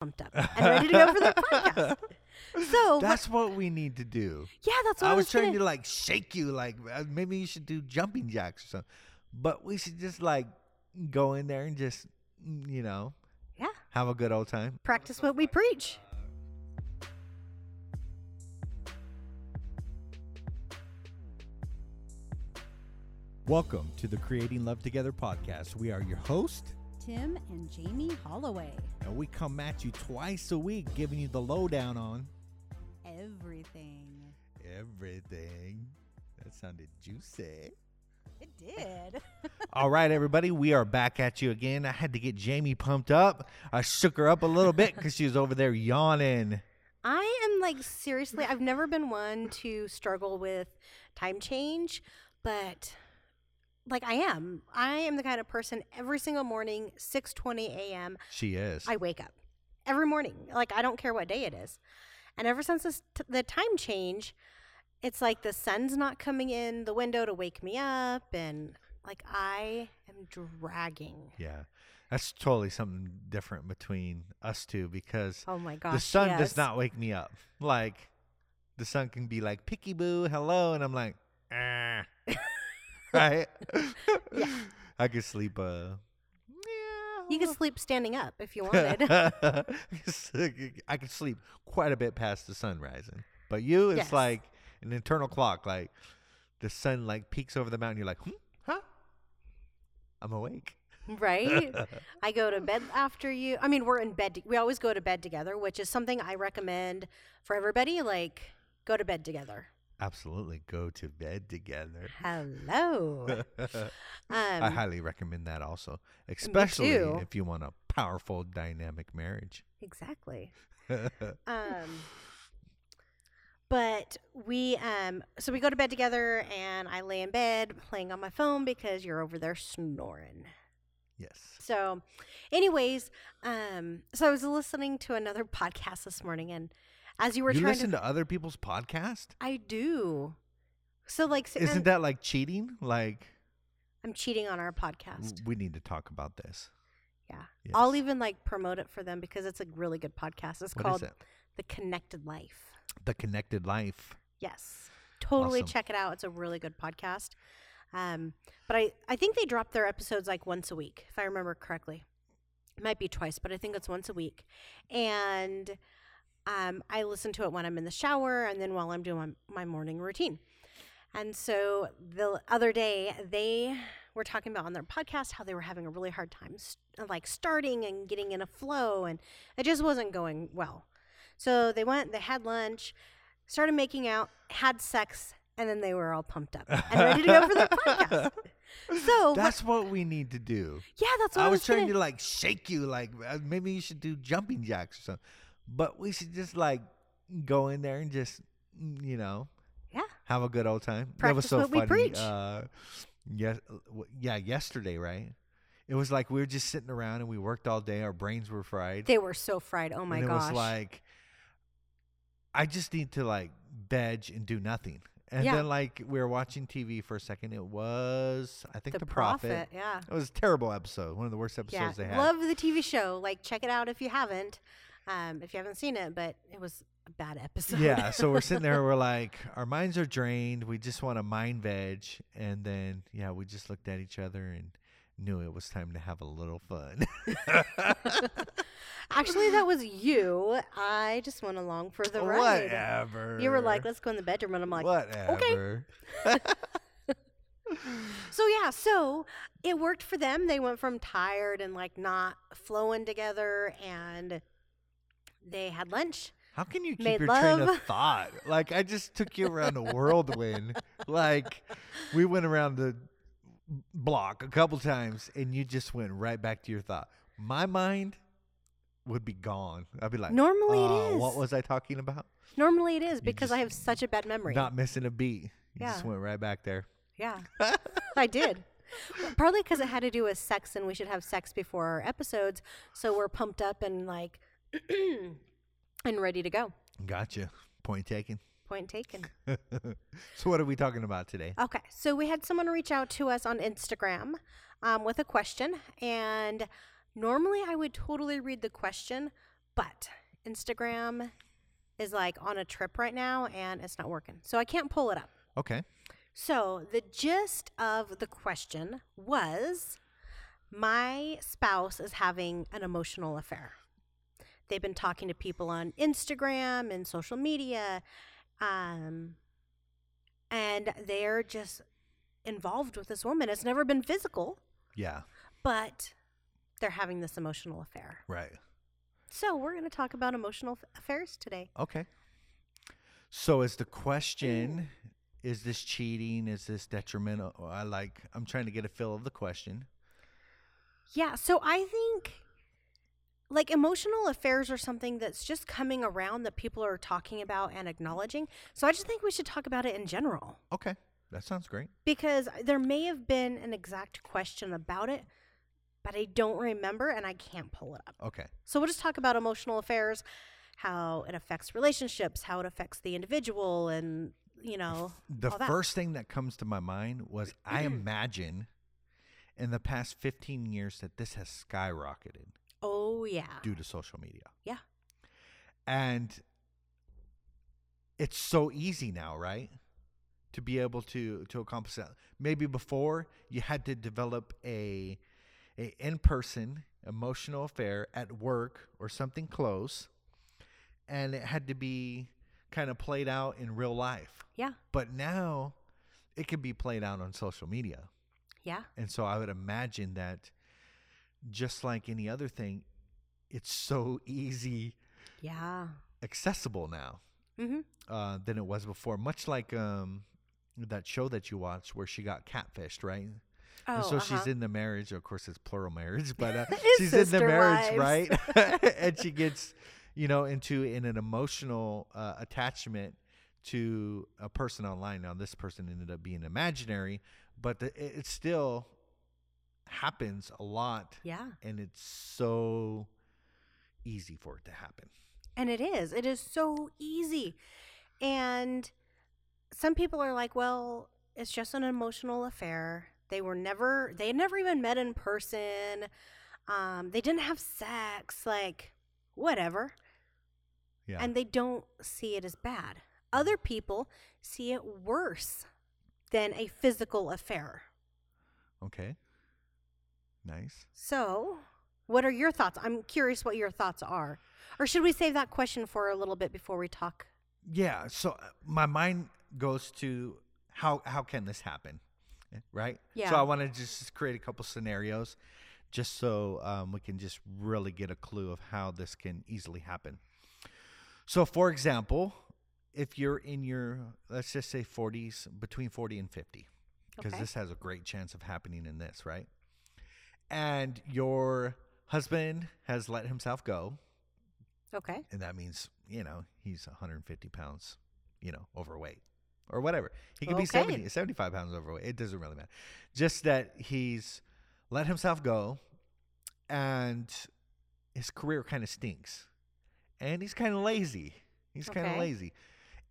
pumped up and ready to go for the podcast. So what- That's what we need to do. yeah, that's what I I was was trying gonna, to like shake you, like uh, maybe you should do jumping jacks or something. But we should just like go in there and just, mm, you know, yeah have a good old time. practice what we preach. Welcome to the Creating Love Together podcast. We are your host, Tim and Jamie Holloway. and we come at you twice a week, giving you the lowdown on Everything. everything. That sounded juicy. It did. All right, everybody, we are back at you again. I had to get Jamie pumped up. I shook her up a little bit because she was over there yawning. I am like seriously, I've never been one to struggle with time change, but like I am. I am the kind of person every single morning, 6:20 a.m. She is. I wake up. Every morning. Like I don't care what day it is. And ever since this t- the time change, it's like the sun's not coming in the window to wake me up and like I am dragging. yeah, that's totally something different between us two because Oh my gosh. the sun yes. does not wake me up. Like the sun can be like picky boo, hello, and I'm like, ah. right? Yeah. I could sleep. Uh, yeah. You could sleep standing up if you wanted. I could sleep quite a bit past the sun rising. But you, it's Yes. like an internal clock. Like the sun like peaks over the mountain. You're like, hmm? huh? I'm awake. right? I go to bed after you. I mean, we're in bed. To- we always go to bed together, which is something I recommend for everybody. Like, go to bed together. Absolutely, go to bed together. Hello. I Um, highly recommend that also, especially if you want a powerful, dynamic marriage. exactly. Um, but we um, so we go to bed together, and I lay in bed playing on my phone because you're over there snoring. yes. So, anyways, um, so I was listening to another podcast this morning, and as you were You trying listen to, to other people's podcast? I do. So, like, s- Isn't that like cheating? Like I'm cheating on our podcast. we need to talk about this. Yeah, Yes. I'll even like promote it for them because it's a really good podcast. It's What called it? The Connected Life. The Connected Life. Yes, totally Awesome. check it out. It's a really good podcast. Um, but I I think they drop their episodes like once a week, if I remember correctly. It might be twice, but I think it's once a week. And um, I listen to it when I'm in the shower and then while I'm doing my, my morning routine. And so the other day, they were talking about on their podcast how they were having a really hard time, st- like starting and getting in a flow, and it just wasn't going well. So they went, they had lunch, started making out, had sex, and then they were all pumped up and ready to go for their podcast. So That's what we need to do. yeah, that's what I I was was trying gonna- to like shake you, like uh, maybe you should do jumping jacks or something. But we should just like go in there and just, you know, Yeah. have a good old time. that was so what we funny. Uh, yes, yeah, yesterday, right? It was like we were just sitting around and we worked all day. Our brains were fried. They were so fried. Oh my and it gosh. was like, I just need to like veg and do nothing. And Yeah. then like we were watching TV for a second. It was I think the, the, prophet. Yeah. It was a terrible episode. One of the worst Yeah. episodes they had. Love the TV show. Like, check it out if you haven't. Um, if you haven't seen it, but it was a bad episode. yeah, so we're sitting there. We're like, our minds are drained. We just want to mind veg, and then yeah, we just looked at each other and knew it was time to have a little fun. Actually, that was you. I just went along for the ride. Whatever. You were like, let's go in the bedroom. And I'm like, whatever. Okay. so yeah, so it worked for them. They went from tired and like not flowing together and they had lunch. How can you keep your train of thought? Like I just took you around a whirlwind. like we went around the block a couple times, and you just went right back to your thought. My mind would be gone. I'd be like, Normally it "Uh, is. What was I talking about? Normally it is because I have such a bad memory. Not missing a beat. You just Yeah. went right back there. Yeah, I did. Probably because it had to do with sex, and we should have sex before our episodes, so we're pumped up and like and ready to go. Gotcha. Point taken. Point taken. so what are we talking about today? Okay, so we had someone reach out to us on Instagram um, with a question, and normally I would totally read the question, But Instagram is like on a trip right now and it's not working. So I can't pull it up. Okay. So the gist of the question was my spouse is having an emotional affair. They've been talking to people on Instagram and social media, um, and they're just involved with this woman. It's never been physical, Yeah. but they're having this emotional affair. Right. So we're going to talk about emotional affairs today. Okay. So is the question is this cheating? Is this detrimental? I like I'm trying to get a feel of the question. Yeah, so I think like emotional affairs are something that's just coming around that people are talking about and acknowledging. So I just think we should talk about it in general Okay. That sounds great. because there may have been an exact question about it, but I don't remember and I can't pull it up. Okay. So we'll just talk about emotional affairs, how it affects relationships, how it affects the individual and, you know, The first thing that comes to my mind was I imagine in the past 15 years that this has skyrocketed Oh yeah. due to social media. Yeah. And it's so easy now, right? To be able to to accomplish that. Maybe before you had to develop a a in-person emotional affair at work or something close and it had to be kind of played out in real life. Yeah. But now it can be played out on social media. Yeah. And so I would imagine that just like any other thing, it's so easy Yeah. accessible now Mhm. uh, than it was before. Much like um, that show that you watched where she got catfished, right? Oh, and so uh-huh. she's in the marriage. Of course, it's plural marriage, but uh, she's in the marriage, wives. right? and she gets, you know, into in an emotional uh, attachment to a person online. Now, this person ended up being imaginary, but the, it, it still happens a lot, Yeah. and it's so easy for it to happen. And it is. It is so easy. And some people are like, well, it's just an emotional affair. They were never, they had never even met in person. Um, they didn't have sex, like, whatever. Yeah. And they don't see it as bad. Other people see it worse than a physical affair. okay. Nice. So, what are your thoughts? I'm curious what your thoughts are. Or should we save that question for a little bit before we talk? Yeah. So uh, my mind goes to how how can this happen, right? So I want to just create a couple scenarios, just so um, we can just really get a clue of how this can easily happen. So, for example, if you're in your let's just say 40s, between 40 and 50, because Okay. this has a great chance of happening in this, right? And your husband has let himself go, Okay. and that means you know he's 150 pounds you know overweight or whatever. He could be 70 75 pounds overweight. It doesn't really matter. Just that he's let himself go and his career kind of stinks. And he's kind of lazy. He's kind of lazy.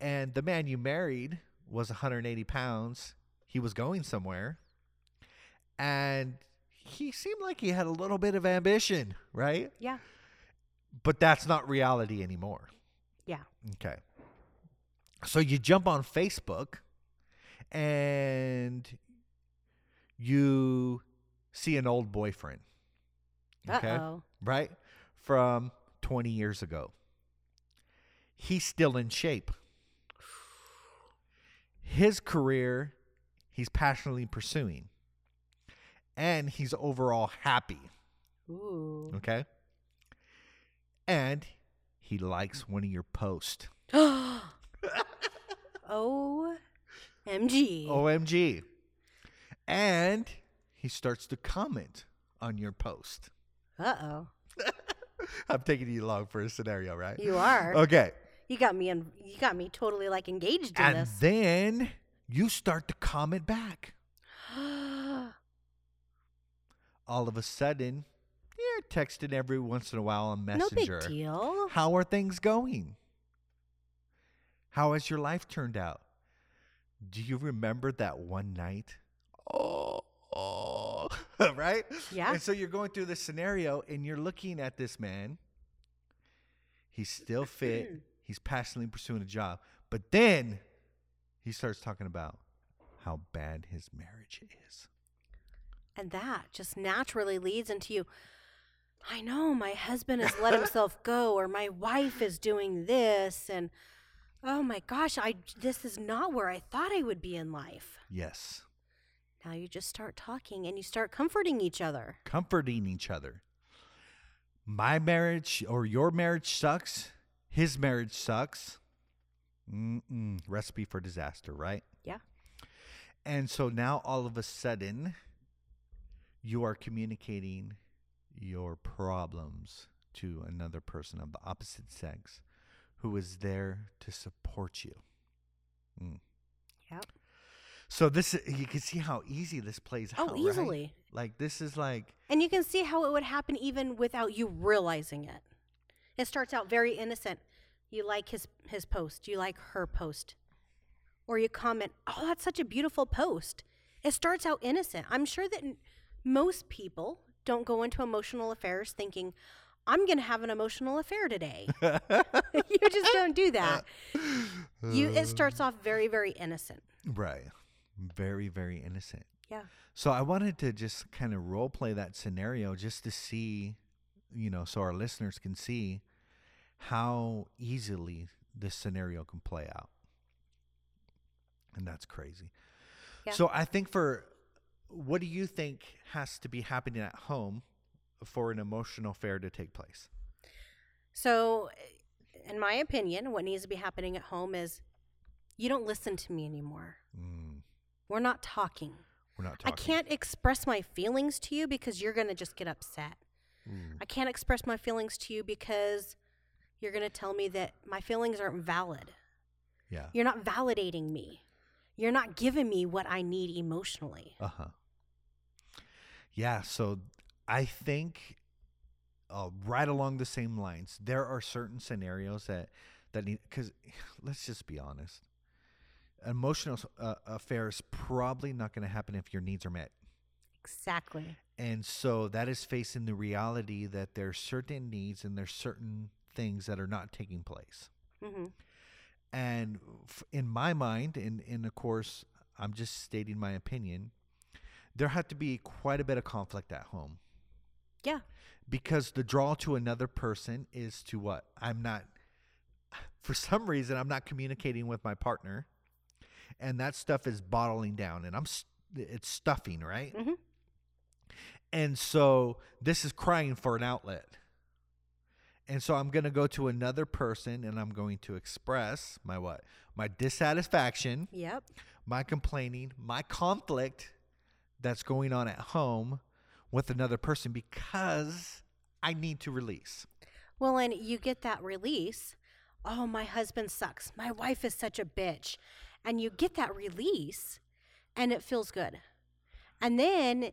And the man you married was 180 pounds. He was going somewhere. And he seemed like he had a little bit of ambition right Yeah. but that's not reality anymore. Yeah. Okay. So you jump on Facebook and you see an old boyfriend. Okay. Uh-oh. Right? From 20 years ago. He's still in shape. His career, he's passionately pursuing. And he's overall happy. Ooh. Okay. And he likes one of your posts. O M G. OMG. And he starts to comment on your post. Uh oh. I'm taking you along for a scenario, right? You are. Okay. You got me in, you got me totally like engaged in And this. And then you start to comment back. All of a sudden, you're texting every once in a while on Messenger. no big deal. How are things going? How has your life turned out? Do you remember that one night? Oh, oh, right? Yeah. And so you're going through this scenario and you're looking at this man He's still fit. He's passionately pursuing a job. But then he starts talking about how bad his marriage is. And that just naturally leads into you. I know my husband has let himself go, or my wife is doing this, and oh my gosh, I this is not where I thought I would be in life. Yes. Now you just start talking and you start comforting each other. Comforting each other. My marriage or your marriage sucks. His marriage sucks. Mm-mm. Recipe for disaster, right? Yeah. And so now all of a sudden, you are communicating your problems to another person of the opposite sex who is there to support you. Mm. Yep. So this you can see how easy this plays Oh, out. right? easily. Like this is like And you can see how it would happen even without you realizing it. It starts out very innocent. You like his his post, you like her post. Or you comment, "Oh, that's such a beautiful post." It starts out innocent. I'm sure that most people don't go into emotional affairs thinking, "I'm going to have an emotional affair today." you just don't do that. You it starts uh, off very very innocent. right. Very, very innocent. Yeah. So I wanted to just kind of role play that scenario just to see, you know, so our listeners can see how easily this scenario can play out. And that's crazy. Yeah. So I think for what do you think has to be happening at home for an emotional affair to take place? So, in my opinion, what needs to be happening at home is you don't listen to me anymore. Mm, We're not talking. we're not talking. I can't express my feelings to you because you're going to just get upset. Mm, I can't express my feelings to you because you're going to tell me that my feelings aren't valid. yeah. You're not validating me. You're not giving me what I need emotionally. Uh huh. Yeah. So I think uh, right along the same lines, there are certain scenarios that that need because let's just be honest, emotional uh, affair is probably not going to happen if your needs are met. Exactly. And so that is facing the reality that there's certain needs and there's certain things that are not taking place. hmm And in my mind, and, and of course, I'm just stating my opinion, there had to be quite a bit of conflict at home Yeah. because the draw to another person is to what? I'm not, for some reason, I'm not communicating with my partner, and that stuff is bottling down, and I'm, it's stuffing, right? Mhm. And so this is crying for an outlet. And so I'm going to go to another person and I'm going to express my what? My dissatisfaction, Yep. my complaining, my conflict that's going on at home with another person because I need to release. Well, and you get that release. Oh, my husband sucks. My wife is such a bitch. And you get that release and it feels good. And then,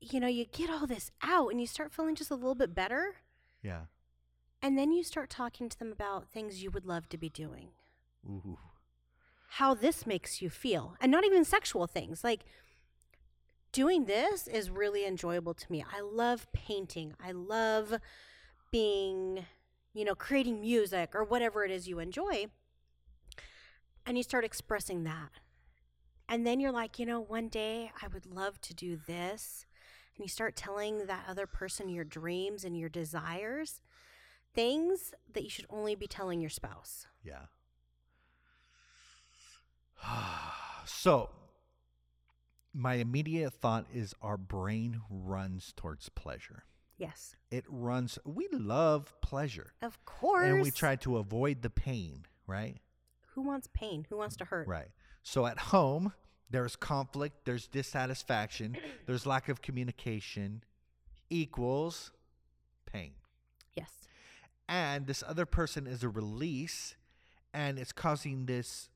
you know, you get all this out and you start feeling just a little bit better. Yeah. And then you start talking to them about things you would love to be doing, Ooh. how this makes you feel, and not even sexual things. Like doing this is really enjoyable to me. I love painting. I love being, you know, creating music or whatever it is you enjoy. And you start expressing that. And then you're like, you know, one day I would love to do this. And you start telling that other person your dreams and your desires, things that you should only be telling your spouse. Yeah. so, my immediate thought is our brain runs towards pleasure. Yes. It runs, we love pleasure. Of course. And we try to avoid the pain, right? Who wants pain? Who wants to hurt? Right. So at home, there's conflict, there's dissatisfaction, there's lack of communication equals pain. Yes. And this other person is a release and it's causing this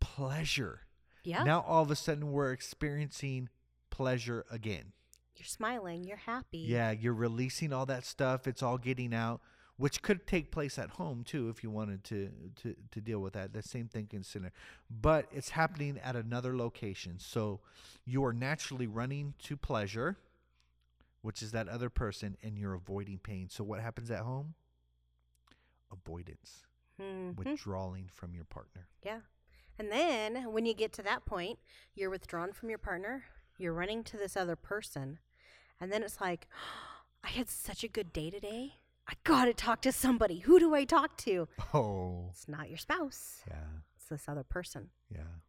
pleasure. Yeah. Now all of a sudden we're experiencing pleasure again. You're smiling. You're happy. Yeah, you're releasing all that stuff. It's all getting out, which could take place at home too if you wanted to to to deal with that. The same thing consider, but it's happening at another location. So you are naturally running to pleasure, which is that other person, and you're avoiding pain. So what happens at home? Avoidance, Mhm. withdrawing from your partner. Yeah. And then when you get to that point, you're withdrawn from your partner, you're running to this other person, and then it's like, I had such a good day today. I gotta talk to somebody. Who do I talk to? Oh, It's not your spouse, yeah, it's this other person. yeah.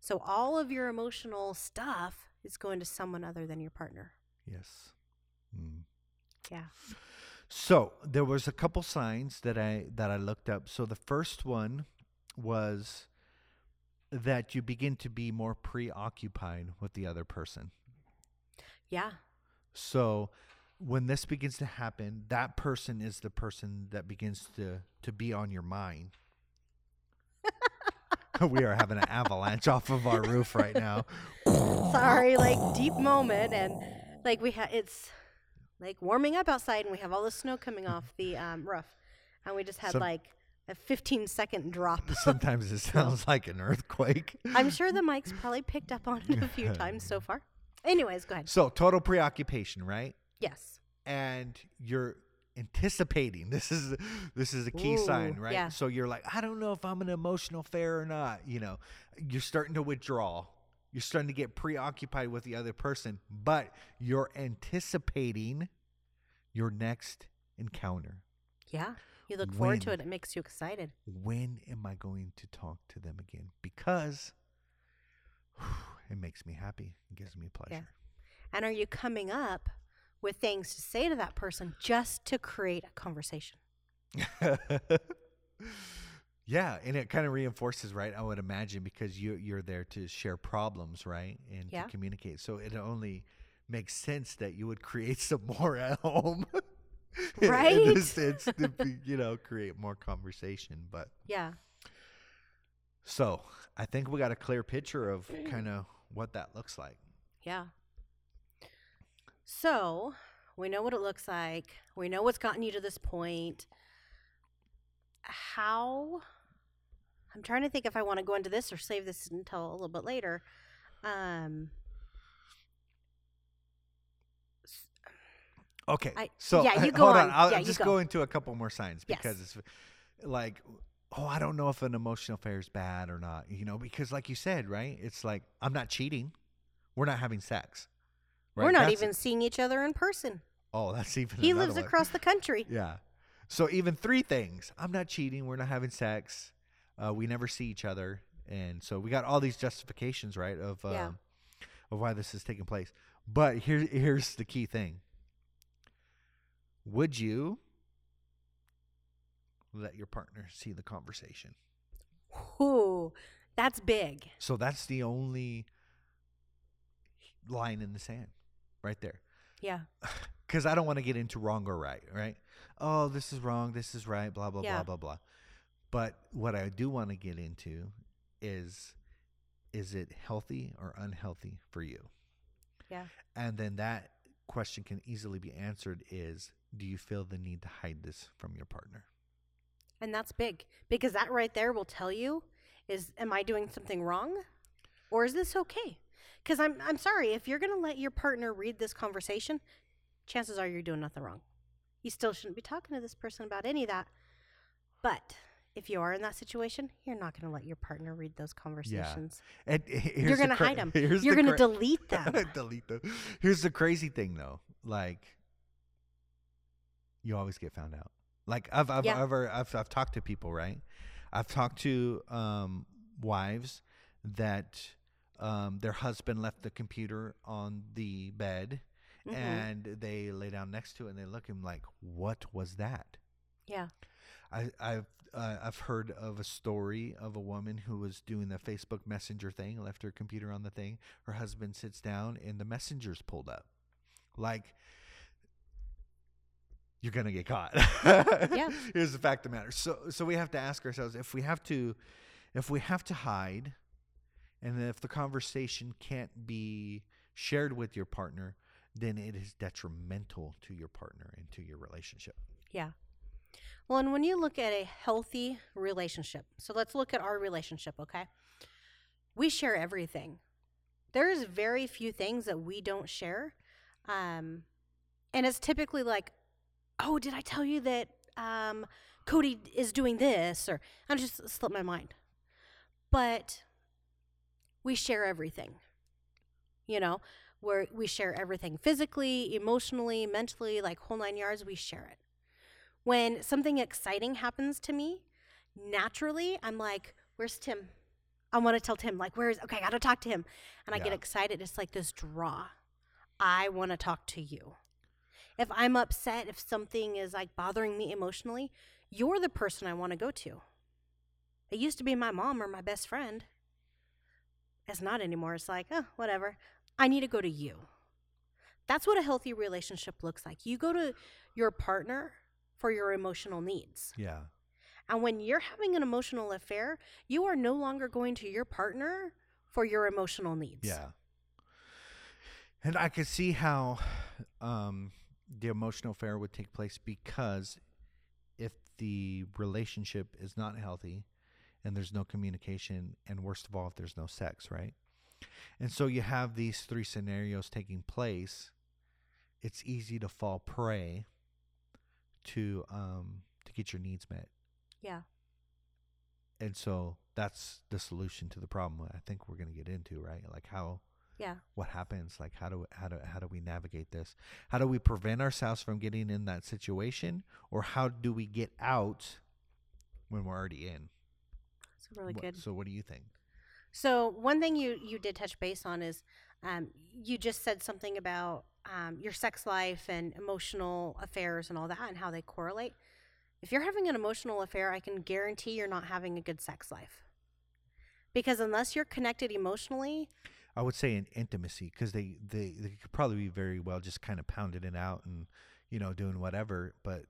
So all of your emotional stuff is going to someone other than your partner. Yes. Mm. Yeah. So there was a couple signs that I that I looked up. So the first one was that you begin to be more preoccupied with the other person. Yeah. So when this begins to happen, that person is the person that begins to to be on your mind. we are having an avalanche off of our roof right now. Sorry, like deep moment and like we have it's like warming up outside and we have all the snow coming off the um, roof and we just had Some- like a 15 second drop. Sometimes it sounds like an earthquake. I'm sure the mic's probably picked up on it a few times so far. Anyways, go ahead. So total preoccupation, right? Yes. and you're anticipating this is this is a key sign right yeah. so you're like i don't know if i'm an emotional fair or not you know you're starting to withdraw you're starting to get preoccupied with the other person but you're anticipating your next encounter Yeah. You look forward to it. It makes you excited. when am i going to talk to them again because it makes me happy it gives me pleasure Yeah. And are you coming up with things to say to that person just to create a conversation? yeah, and it kind of reinforces, right? I would imagine because you you're there to share problems, right, and Yeah. to communicate. So it only makes sense that you would create some more at home, in- Right? In this sense, to be, you know, create more conversation. But Yeah. so I think we got a clear picture of kind of what that looks like. Yeah. So we know what it looks like. We know what's gotten you to this point. How? I'm trying to think if I want to go into this or save this until a little bit later. Um, Okay. I- so yeah, you go hold on. on. I'll Yeah, just go. go. into a couple more signs Yes. because it's like, oh, I don't know if an emotional affair is bad or not. You know, because like you said, right? It's like I'm not cheating. We're not having sex. we're not That's- even seeing each other in person. Oh, that's even. He lives one. across the country. Yeah. So even three things. I'm not cheating. We're not having sex. Uh, we never see each other, and so we got all these justifications, right, of um, Yeah. of why this is taking place. But here, here's the key thing. Would you let your partner see the conversation? Ooh, that's big. So that's the only line in the sand, right there. Yeah. because I don't want to get into wrong or right, right? Oh, this is wrong, this is right, blah blah Yeah. blah blah blah. But what I do want to get into is is it healthy or unhealthy for you? Yeah. And then that question can easily be answered is do you feel the need to hide this from your partner? And that's big because that right there will tell you is am I doing something wrong or is this okay? Cuz I'm I'm sorry if you're going to let your partner read this conversation, chances are you're doing nothing wrong. You still shouldn't be talking to this person about any of that. But if you are in that situation, you're not going to let your partner read those conversations. And here's You're going to cra- hide them. You're the going to cra- delete them. delete them. Here's the crazy thing though. Like you always get found out. Like I've I've Yeah. ever I've I've talked to people, right? I've talked to um wives that um their husband left the computer on the bed Mhm. and they lay down next to it and they look at him like, What was that? yeah. I, I've uh, I've heard of a story of a woman who was doing the Facebook Messenger thing, left her computer on the thing. Her husband sits down, and the messenger's pulled up. Like you're gonna get caught. Yeah. Here's the fact of the matter. So so we have to ask ourselves if we have to if we have to hide, and if the conversation can't be shared with your partner, then it is detrimental to your partner and to your relationship. Yeah. Well, and when you look at a healthy relationship, so let's look at our relationship, okay? We share everything. There's very few things that we don't share. Um, and it's typically like, oh, did I tell you that um, Cody is doing this, or I just slipped my mind. But we share everything. You know, where we share everything physically, emotionally, mentally, like whole nine yards, we share it. When something exciting happens to me, naturally, I'm like, where's Tim? I want to tell Tim, like, where's, okay, I got to talk to him. And I get excited. It's like this draw. I want to talk to you. If I'm upset, if something is like bothering me emotionally, you're the person I want to go to. It used to be my mom or my best friend. It's not anymore. It's like, oh, whatever. I need to go to you. That's what a healthy relationship looks like. You go to your partner for your emotional needs. Yeah. And when you're having an emotional affair, you are no longer going to your partner for your emotional needs. Yeah. And I could see how um, the emotional affair would take place because if the relationship is not healthy and there's no communication, and worst of all, if there's no sex, right? And so you have these three scenarios taking place. It's easy to fall prey to um, to get your needs met, Yeah. and so that's the solution to the problem. I think we're going to get into right, like how Yeah. what happens like how do how do how do we navigate this how do we prevent ourselves from getting in that situation or how do we get out when we're already in It's really What- good. so what do you think So one thing you you did touch base on is um, you just said something about um, your sex life and emotional affairs and all that and how they correlate. If you're having an emotional affair, I can guarantee you're not having a good sex life. Because unless you're connected emotionally, i would say in intimacy because they, they they could probably be very well just kind of pounding it out and you know doing whatever but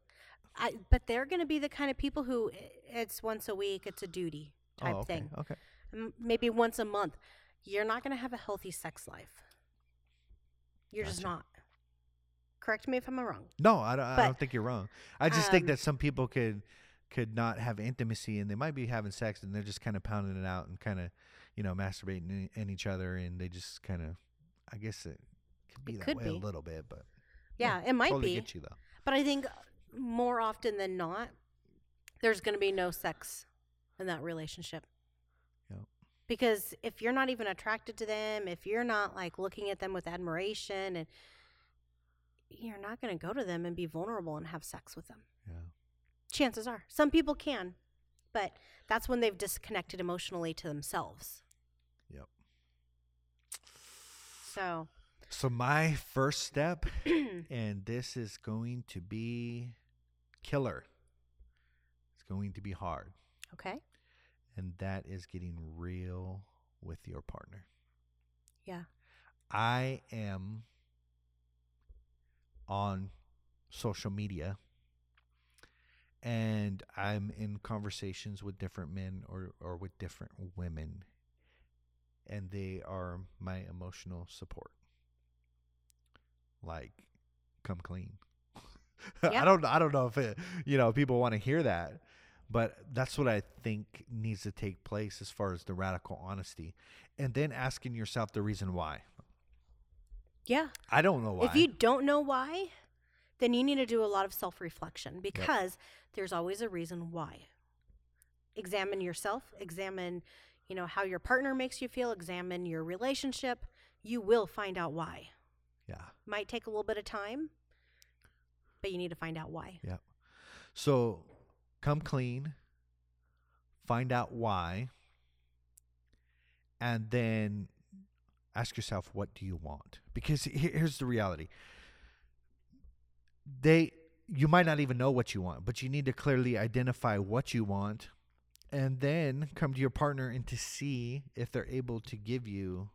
I, but they're going to be the kind of people who it's once a week, it's a duty type oh, okay, thing. okay M- maybe once a month. You're not going to have a healthy sex life. You're just not. Correct me if I'm wrong. no I don't, I don't think you're wrong i just think um, that some people could could not have intimacy and they might be having sex and they're just kind of pounding it out and kind of you know masturbating in, in each other and they just kind of i guess it could be It that could way be. a little bit but Yeah, it might totally be. get you though But I think more often than not, there's going to be no sex in that relationship. Because if you're not even attracted to them, if you're not like looking at them with admiration, and you're not going to go to them and be vulnerable and have sex with them. yeah Chances are, some people can, but that's when they've disconnected emotionally to themselves. Yep. So, So my first step, and this is going to be killer. It's going to be hard, okay, and that is getting real with your partner. yeah, I am on social media and I'm in conversations with different men or, or with different women, and they are my emotional support. Like, come clean. Yeah. I don't I don't know if it, you know people want to hear that, but that's what I think needs to take place as far as the radical honesty, and then asking yourself the reason why. yeah. I don't know why. If you don't know why, then you need to do a lot of self reflection because there's always a reason why. Examine yourself, examine, you know, how your partner makes you feel, examine your relationship. You will find out why. yeah. Might take a little bit of time, but you need to find out why. Yeah. So come clean, find out why, and then ask yourself, what do you want? Because here's the reality. They you might not even know what you want, but you need to clearly identify what you want and then come to your partner and to see if they're able to give you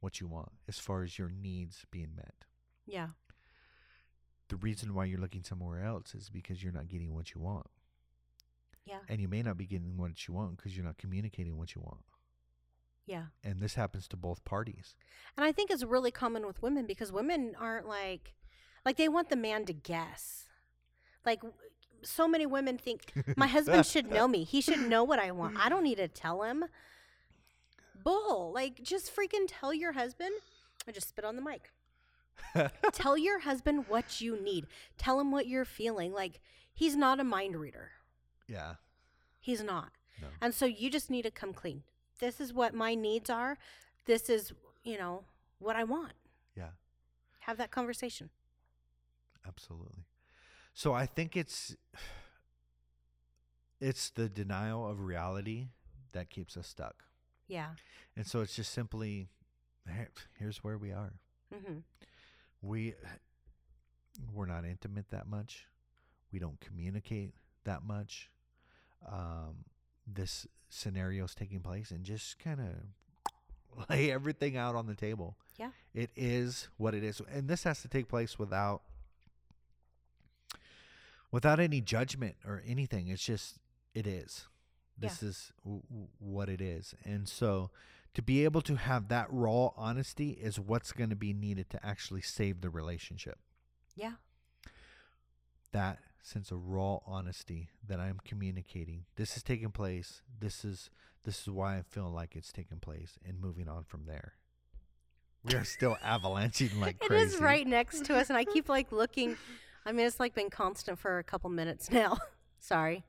what you want as far as your needs being met Yeah. the reason why you're looking somewhere else is because you're not getting what you want. Yeah. And you may not be getting what you want because you're not communicating what you want. Yeah. And this happens to both parties. And I think it's really common with women because women aren't like, like they want the man to guess. Like so many women think my husband should know me. He should know what I want. I don't need to tell him. Bull. Like just freaking tell your husband. I just spit on the mic. tell your husband what you need. Tell him what you're feeling. Like he's not a mind reader. Yeah. He's not. No. And so you just need to come clean. This is what my needs are. This is, you know, what I want. Yeah. Have that conversation. Absolutely. So I think it's it's the denial of reality that keeps us stuck. Yeah. And so it's just simply "Hey, here's where we are. Mm-hmm. We we're not intimate that much. We don't communicate that much. Um, this scenario is taking place, and just kind of lay everything out on the table. Yeah. It is what it is, and this has to take place without without any judgment or anything. It's just it is. This is w- w- what it is, and so to be able to have that raw honesty is what's going to be needed to actually save the relationship. Yeah. That sense of raw honesty that I'm communicating. This is taking place. This is this is why I feel like it's taking place, and moving on from there. We are still avalanching like It crazy. is right next to us, and I keep like looking. I mean, it's like been constant for a couple minutes now. Sorry.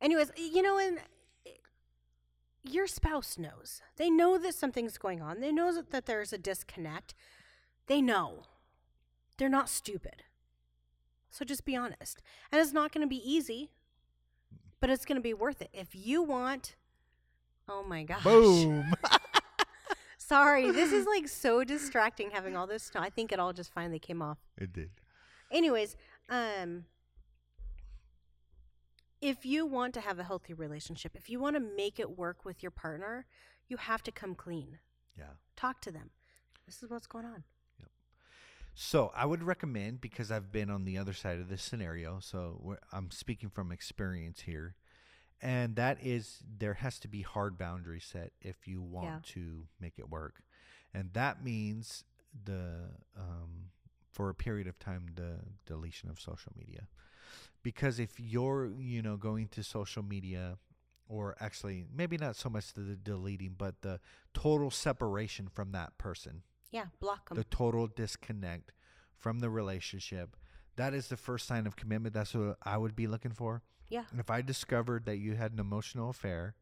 Anyways, you know, and eh, your spouse knows. They know that something's going on. They know that, that there's a disconnect. They know. They're not stupid. So just be honest. And it's not going to be easy, but it's going to be worth it. If you want, oh my gosh. Boom. Sorry, this is like so distracting having all this. I think it all just finally came off. it did. Anyways, um if you want to have a healthy relationship, if you want to make it work with your partner, you have to come clean. Yeah. Talk to them. This is what's going on. So I would recommend because I've been on the other side of this scenario. So I'm speaking from experience here, and that is there has to be hard boundaries set if you want Yeah. to make it work, and that means the um, for a period of time the deletion of social media, because if you're you know going to social media. Or actually, maybe not so much the deleting, but the total separation from that person Yeah, block them. the total disconnect from the relationship. That is the first sign of commitment. That's what I would be looking for. yeah. And if I discovered that you had an emotional affair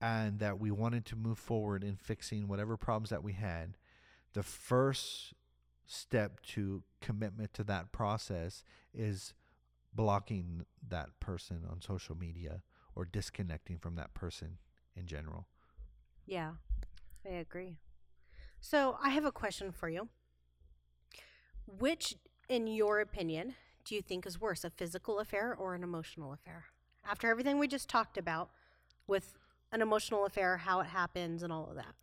and that we wanted to move forward in fixing whatever problems that we had, the first step to commitment to that process is blocking that person on social media or disconnecting from that person in general. Yeah. I agree. So, I have a question for you. Which in your opinion do you think is worse, a physical affair or an emotional affair? After everything we just talked about with an emotional affair, how it happens and all of that.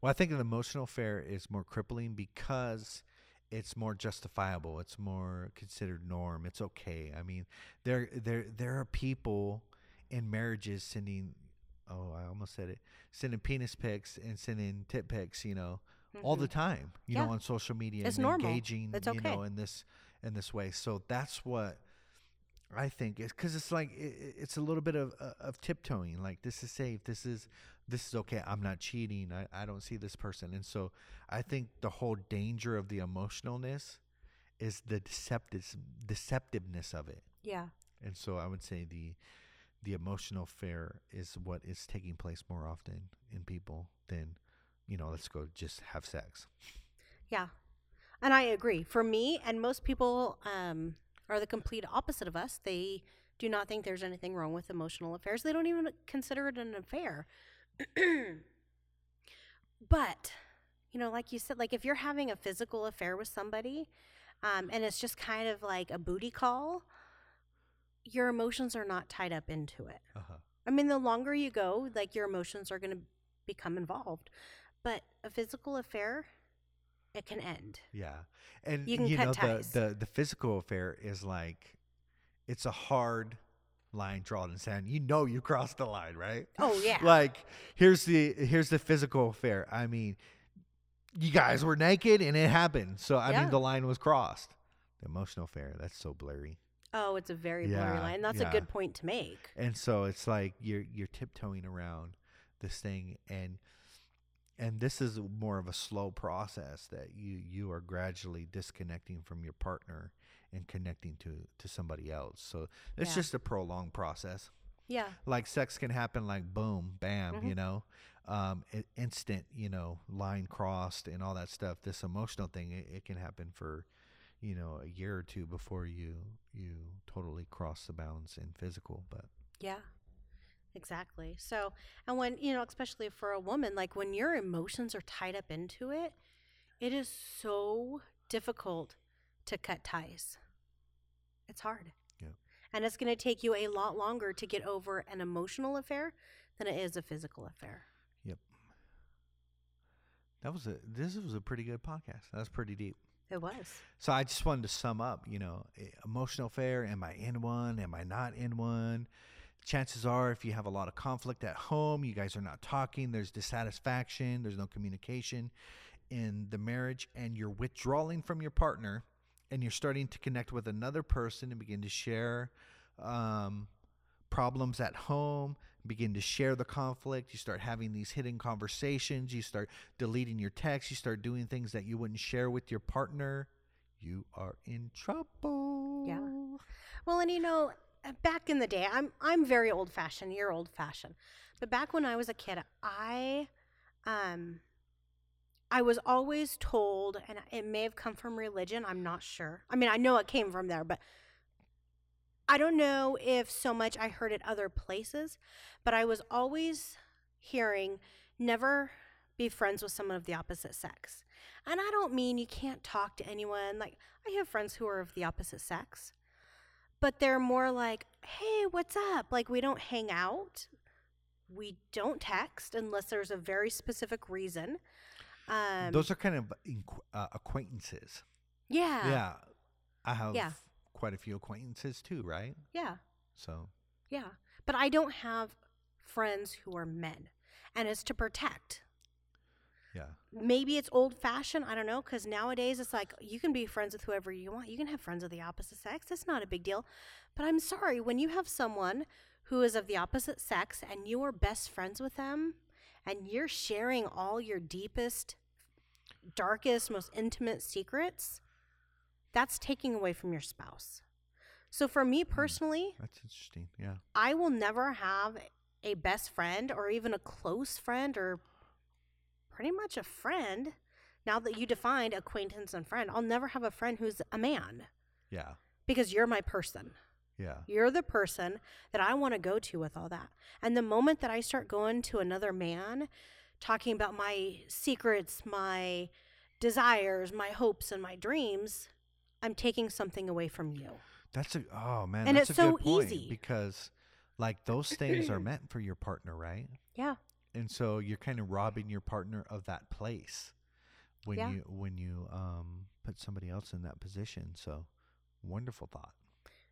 Well, I think an emotional affair is more crippling because it's more justifiable. It's more considered norm. It's okay. I mean, there there there are people in marriages sending oh, I almost said it. Sending penis pics and sending tit pics, you know, all the Mhm. time, you Yeah. know, on social media It's and normal. engaging, It's you know, in this in this way. So that's what I think is because it's like it, it's a little bit of uh, of tiptoeing. Like this is safe. This is this is okay. I'm not cheating. I, I don't see this person. And so I think the whole danger of the emotionalness is the deceptive deceptiveness of it. Yeah. And so I would say the the emotional affair is what is taking place more often in people than you know let's go just have sex. Yeah. And I agree. For me, and most people um, are the complete opposite of us. They do not think there's anything wrong with emotional affairs. They don't even consider it an affair. but, you know, like you said, like if you're having a physical affair with somebody um, and it's just kind of like a booty call, your emotions are not tied up into it. Uh-huh. I mean, the longer you go, like your emotions are going to become involved. But a physical affair, it can end. Yeah, and You you, know cut the, ties. the the physical affair is like it's a hard line drawn in sand. You know you crossed the line, right? Oh yeah. Like here's the here's the physical affair. I mean, you guys were naked and it happened. So I Yeah. mean the line was crossed. The emotional affair, that's so blurry. oh, it's a very blurry line. That's yeah. a good point to make. And so it's like you're you're tiptoeing around this thing and and this is more of a slow process that you you are gradually disconnecting from your partner and connecting to to somebody else. So it's Yeah. just a prolonged process. Yeah. Like sex can happen like boom, bam, Mhm. you know, um, instant, you know, line crossed and all that stuff. This emotional thing, it, it can happen for, you know, a year or two before you you totally cross the bounds in physical. But Yeah. Exactly. So, and when, you know, especially for a woman, like when your emotions are tied up into it, it is so difficult to cut ties. It's hard. Yeah. And it's going to take you a lot longer to get over an emotional affair than it is a physical affair. Yep. That was a this was a pretty good podcast. That was pretty deep. It was. So I just wanted to sum up, you know, emotional affair. Am I in one? Am I not in one? Chances are, if you have a lot of conflict at home, you guys are not talking, there's dissatisfaction, there's no communication in the marriage, and you're withdrawing from your partner and you're starting to connect with another person and begin to share um, problems at home, begin to share the conflict. You start having these hidden conversations. You start deleting your texts. You start doing things that you wouldn't share with your partner. You are in trouble. Yeah. Well, and you know, back in the day, I'm I'm very old fashioned. You're old fashioned, but back when I was a kid, I, um, I was always told, and it may have come from religion. I'm not sure. I mean, I know it came from there, but I don't know if so much I heard it other places. But I was always hearing, never be friends with someone of the opposite sex. And I don't mean you can't talk to anyone. Like, I have friends who are of the opposite sex, but they're more like, hey, what's up? Like, we don't hang out. We don't text unless there's a very specific reason. Um, Those are kind of inqu- uh, acquaintances. yeah, yeah. I have Yeah. quite a few acquaintances too, right? yeah, So, yeah. But I don't have friends who are men, and it's to protect. Yeah. maybe it's old fashioned. I don't know. Because nowadays it's like you can be friends with whoever you want. You can have friends of the opposite sex. It's not a big deal. But I'm sorry, when you have someone who is of the opposite sex and you are best friends with them and you're sharing all your deepest, darkest, most intimate secrets, that's taking away from your spouse. So for me hmm. personally, That's interesting. Yeah. I will never have a best friend or even a close friend or pretty much a friend. Now that you defined acquaintance and friend, I'll never have a friend who's a man Yeah. because you're my person. Yeah. You're the person that I want to go to with all that. And the moment that I start going to another man, talking about my secrets, my desires, my hopes, and my dreams, I'm taking something away from you. That's a oh man, And that's it's a so good point easy. because like those things are meant for your partner, right? Yeah. And so you're kind of robbing your partner of that place when Yeah. you when you um put somebody else in that position. So wonderful thought.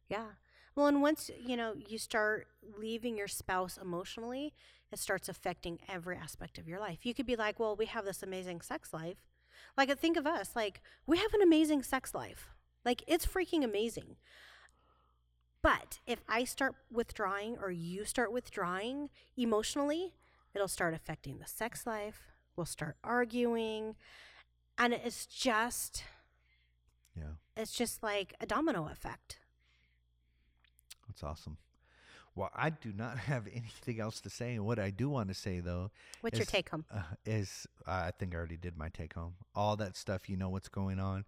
Yeah. Well, and once, you know, you start leaving your spouse emotionally, it starts affecting every aspect of your life. You could be like, well, we have this amazing sex life. Like, think of us. Like, we have an amazing sex life. Like, it's freaking amazing. But if I start withdrawing or you start withdrawing emotionally, it'll start affecting the sex life. We'll start arguing. And it's just, Yeah. it's just like a domino effect. That's awesome. Well, I do not have anything else to say. And what I do want to say, though, What's your take home? Uh, is I think I already did my take home. All that stuff, you know what's going on.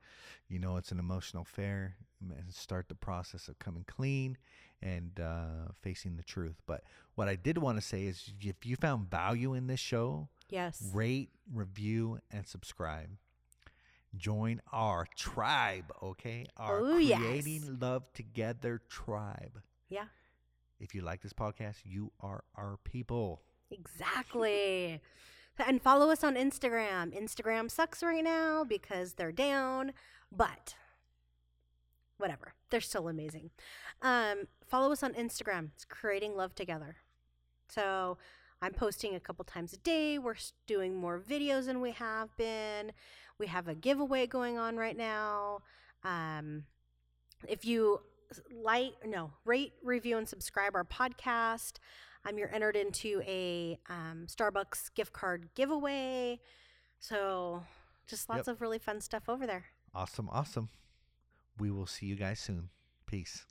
You know it's an emotional affair. Man, Start the process of coming clean and uh, facing the truth. But what I did want to say is if you found value in this show, Yes. rate, review, and subscribe. Join our tribe, okay? Our Oh, yes. Creating Love Together tribe. Yeah. If you like this podcast, you are our people. Exactly. and follow us on Instagram. Instagram sucks right now because they're down, but whatever. They're still amazing. Um, follow us on Instagram. It's creating love together. So I'm posting a couple times a day. We're doing more videos than we have been. We have a giveaway going on right now. Um, if you like, no, rate, review, and subscribe our podcast, um, you're entered into a um, Starbucks gift card giveaway. So just lots Yep. of really fun stuff over there. Awesome, awesome. We will see you guys soon. Peace.